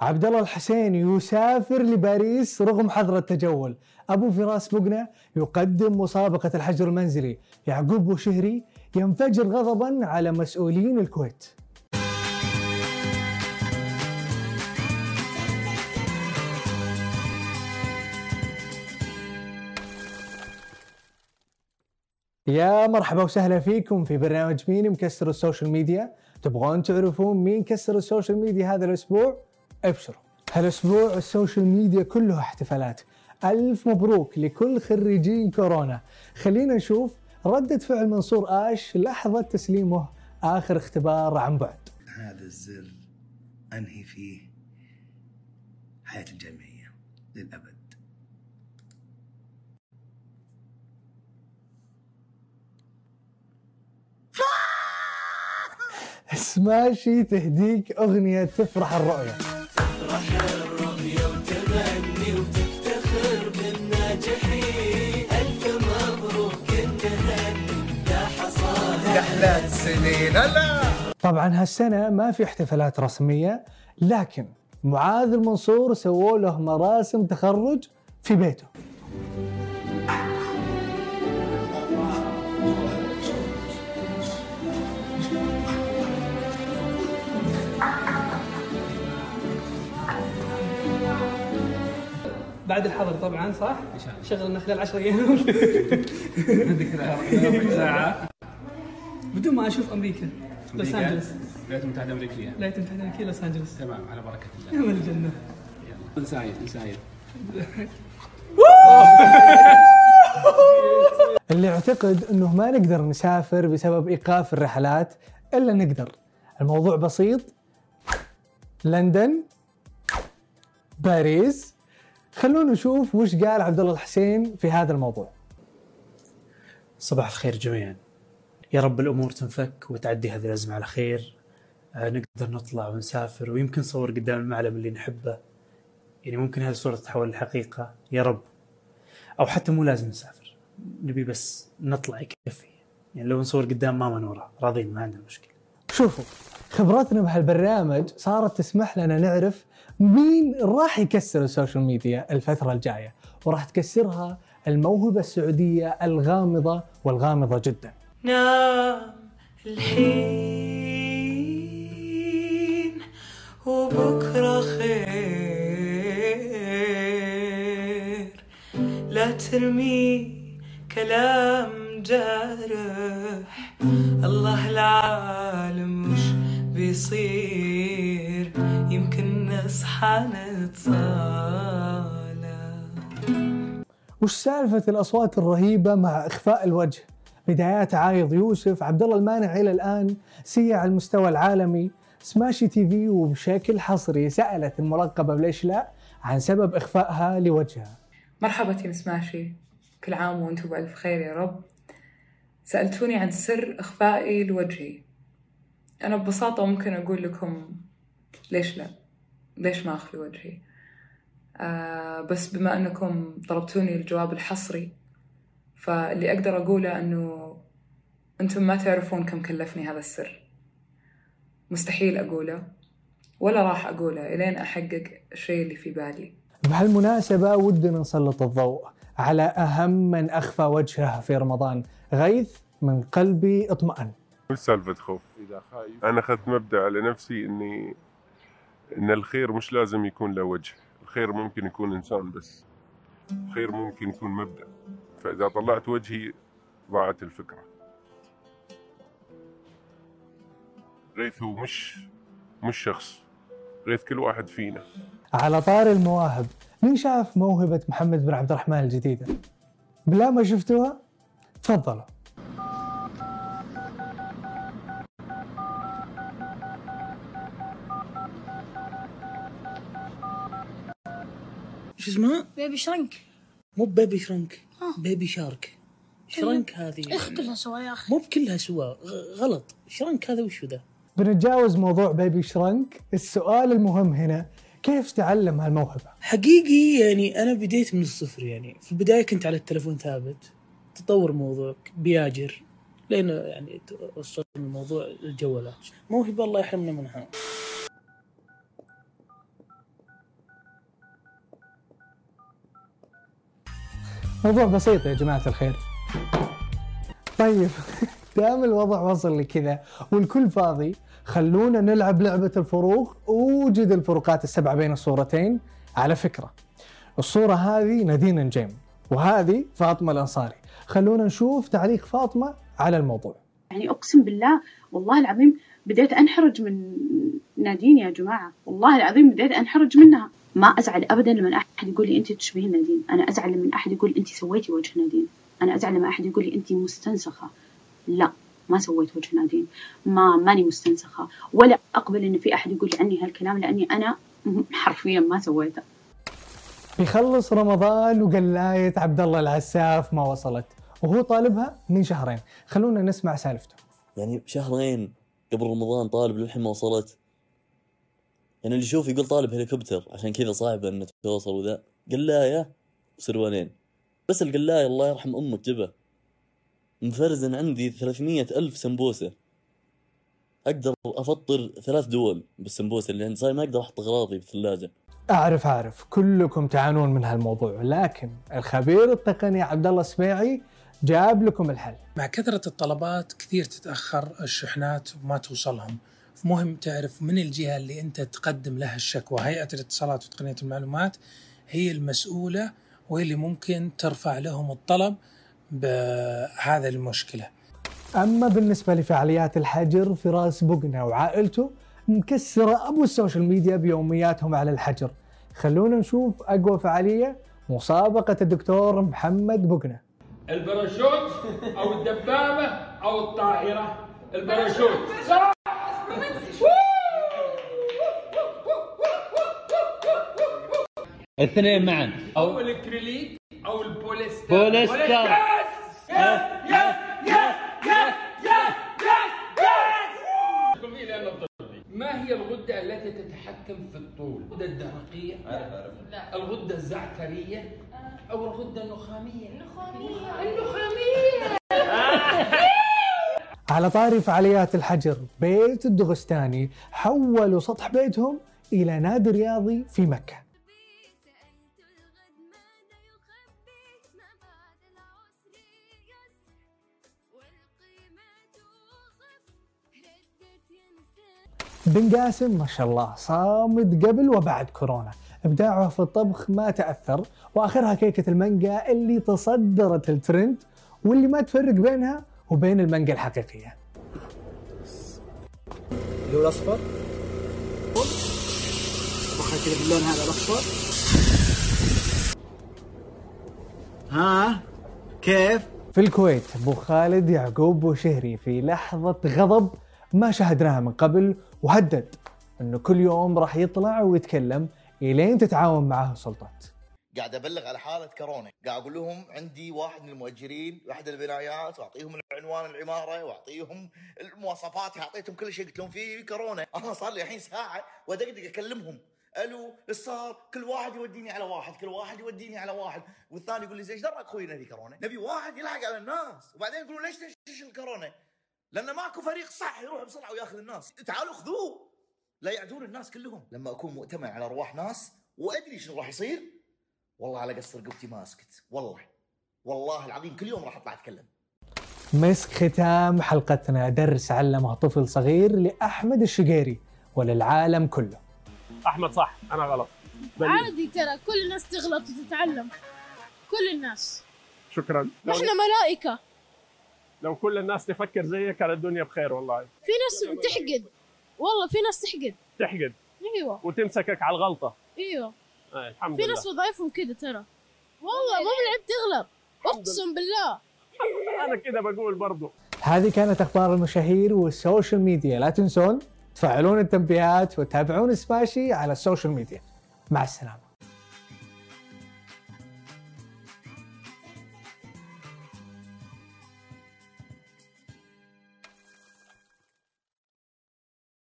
عبد الله الحسين يسافر لباريس رغم حظر التجول. أبو فراس بقنا يقدم مسابقة الحجر المنزلي. يعقوب بوشهري ينفجر غضبا على مسؤولين الكويت. يا مرحبا وسهلا فيكم في برنامج مين مكسر السوشيال ميديا. تبغون تعرفون مين كسر ال social media هذا الأسبوع؟ أبشروا. هالأسبوع ال social media كلها احتفالات. ألف مبروك لكل خريجين كورونا. خلينا نشوف ردة فعل منصور آش لحظة تسليمه آخر اختبار عن بعد. هذا الزر أنهي فيه حياتي الجامعيه للأبد. سماشي تهديك أغنية تفرح الرؤية. طبعا هالسنة ما في احتفالات رسمية لكن معاذ المنصور سووا له مراسم تخرج في بيته. بعد الحظر طبعا صح؟ شغلنا خلال 10 أيام. ساعة. بدون ما أشوف أمريكا لوس أمريكا. انجلس الولايات المتحدة الأمريكية الولايات المتحده الامريكيه لوس أنجلس. تمام على بركة يا الله ولد الجنة. يلا. نسايد نسايد اللي يعتقد إنه ما نقدر نسافر بسبب إيقاف الرحلات إلا نقدر. الموضوع بسيط. لندن باريس. خلونا نشوف وش قال عبد الله الحسين في هذا الموضوع. صباح الخير جميعا. يا رب الأمور تنفك وتعدي هذه الأزمة على خير. آه، نقدر نطلع ونسافر ويمكن نصور قدام المعلم اللي نحبه. يعني ممكن هذه الصورة تتحول لحقيقة. يا رب. أو حتى مو لازم نسافر. نبي بس نطلع يكفي يعني لو نصور قدام ماما نورا. راضين ما عندنا مشكلة. شوفوا خبرتنا بهالبرنامج صارت تسمح لنا نعرف مين راح يكسر السوشيال ميديا الفترة الجاية وراح تكسرها الموهبة السعودية الغامضة والغامضة جدا. نام الحين وبكرة خير. لا ترمي كلام جارح. الله العالم وش بيصير. يمكن نصحى نتصالح وش سالفة الأصوات الرهيبة مع إخفاء الوجه؟ بدايات عايض يوسف عبد الله المانع إلى الآن سيع على المستوى العالمي. سماشي تي في وبشكل حصري سألت الملقبة بليش لا عن سبب إخفائها لوجهها. مرحبا تيم سماشي. كل عام وأنتم بألف خير يا رب. سألتوني عن سر إخفائي لوجهي. أنا ببساطة ممكن أقول لكم ليش لا ليش ما أخفي وجهي. آه بس بما أنكم طلبتوني الجواب الحصري فاللي أقدر أقوله أنه أنتم ما تعرفون كم كلفني هذا السر. مستحيل أقوله ولا راح أقوله إلين أحقق الشيء اللي في بالي. بهالمناسبة ودنا نسلط الضوء على أهم من أخفى وجهه في رمضان. غيث من قلبي اطمأن. مش سالفة خوف. أنا أخذت مبدأ على نفسي إني إن الخير مش لازم يكون له وجه. الخير ممكن يكون إنسان بس. الخير ممكن يكون مبدأ. فإذا طلعت وجهي ضاعت الفكرة. غيث هو مش مش شخص. غيث كل واحد فينا. على طار المواهب. مين شاف موهبة محمد بن عبد الرحمن الجديدة؟ بلا ما شفتوها؟ تفضلوا شو اسمها؟ بيبي شرنك. مو بيبي شرنك آه. بيبي شارك. شرنك هذه. إخ كلها سوا يا أخي. مو بكلها سوا غ- غلط. شرنك هذا وشو ذا؟ بنتجاوز موضوع بيبي شرنك. السؤال المهم هنا كيف تعلم هالموهبة؟ حقيقي يعني أنا بديت من الصفر يعني. في البداية كنت على التلفون ثابت. تطور موضوعك بياجر لين يعني توصل الموضوع الجوالات. موهبه الله يحرمنا منها موضوع بسيط يا جماعة الخير. طيب دام الوضع وصل لكذا والكل فاضي خلونا نلعب لعبة الفروق وجد الفروقات السبعة بين الصورتين. على فكرة الصورة هذه نادين نجيم وهذه فاطمة الأنصاري. خلونا نشوف تعليق فاطمة على الموضوع. يعني أقسم بالله والله العظيم بديت أنحرج من نادين يا جماعة. والله العظيم بديت أنحرج منها. ما أزعل أبدا لما أحد يقول لي أنت تشبهين نادين. أنا أزعل لما أحد يقول أنت سويتي وجه نادين. أنا أزعل لما أحد يقول لي أنت مستنسخة. لا ما سويت وجه نادين. ما ماني مستنسخة. ولا أقبل إن في أحد يقول عني هالكلام لأني أنا حرفيا ما سويته. يخلص رمضان وقلاية عبد الله العساف ما وصلت. وهو طالبها من شهرين. خلونا نسمع سالفته. يعني شهرين قبل رمضان طالب للحين ما وصلت؟ يعني اللي يشوف يقول طالب هليكوبتر عشان كذا صعب إنه توصل وذا. قلاية وسروالين بس القلاية الله يرحم أمك جبه. مفرزن عندي 300 ألف سمبوسة. أقدر أفطر ثلاث دول بالسمبوسة اللي عندي. صاير ما أقدر أحط أغراضي بالثلاجة أعرف أعرف. كلكم تعانون من هالموضوع. لكن الخبير التقني عبد الله السميعي جاب لكم الحل. مع كثرة الطلبات كثير تتأخر الشحنات وما توصلهم. مهم تعرف من الجهة اللي أنت تقدم لها الشكوى. هيئة الاتصالات وتقنية المعلومات هي المسؤولة وهي اللي ممكن ترفع لهم الطلب بهذا المشكلة. أما بالنسبة لفعاليات الحجر فراس بقنا وعائلته مكسرة أبو ال social media بيومياتهم على الحجر. خلونا نشوف أقوى فعالية مسابقة الدكتور محمد بقنا الباراشوت أو الدبابة أو الطائرة الباراشوت صح الاثنين معا أو الأكريليك أو البوليستر بوليستر. yes yes yes yes yes yes yes ما هي الغدة التي تتحكم في الطول؟ الغدة الدرقية؟ عارف عارف لا الغدة الزعترية أو الغدة النخامية؟ النخامية. النخامية على طاري فعاليات الحجر بيت الدغستاني حولوا سطح بيتهم إلى نادي رياضي في مكة. بن قاسم ما شاء الله صامد قبل وبعد كورونا. إبداعه في الطبخ ما تأثر وآخرها كيكة المانجا اللي تصدرت الترند واللي ما تفرق بينها وبين المانجا الحقيقية. اللي هو الاصفر كذا باللون هذا الأصفر. ها؟ كيف؟ في الكويت أبو خالد يعقوب بوشهري في لحظة غضب ما شاهدناها من قبل وهدد إنه كل يوم راح يطلع ويتكلم إلين تتعاون معه السلطات قاعد أبلغ على حالة كورونا. قاعد أقول لهم عندي واحد من المؤجرين واحد البنايات وأعطيهم عنوان العمارة وأعطيهم المواصفات أعطيتهم كل شيء. قلت لهم في كورونا. أنا صار لي الحين ساعة ودقدق أكلمهم. ألو إيش صار؟ كل واحد يوديني على واحد، كل واحد يوديني على واحد، والثاني يقول لي زين إيش درك أخوي نبي كورونا؟ نبي واحد يلحق على الناس، وبعدين يقولون ليش تشتش الكورونا؟ لأن ماكو فريق صح يروح بسرعة ويأخذ الناس، تعالوا خذوه. لا يعدون الناس كلهم، لما أكون مؤتمن على أرواح ناس وأدري شنو راح يصير والله على قصر رقبتي ما أسكت، والله. والله العظيم كل يوم راح أطلع أتكلم. مسك ختام حلقتنا درس علمه طفل صغير لأحمد الشقيري وللعالم كله. أحمد صح أنا غلط. عادي ترى كل الناس تغلط وتتعلم. كل الناس. شكرا. لو, إحنا ملائكة. لو كل الناس تفكر زيك كانت الدنيا بخير والله. في ناس تحقد. والله في ناس تحقد. تحقد. أيوه. وتمسكك على الغلطة. أيوه. آه الحمد في لله. ناس وظايفهم كذا ترى. والله مو بالعيب تغلط أقسم بالله. أنا كذا بقول برضو. هذه كانت أخبار المشاهير وال social media. لا تنسون تفعلون التنبيهات وتابعون سماشي على ال social media. مع السلامة.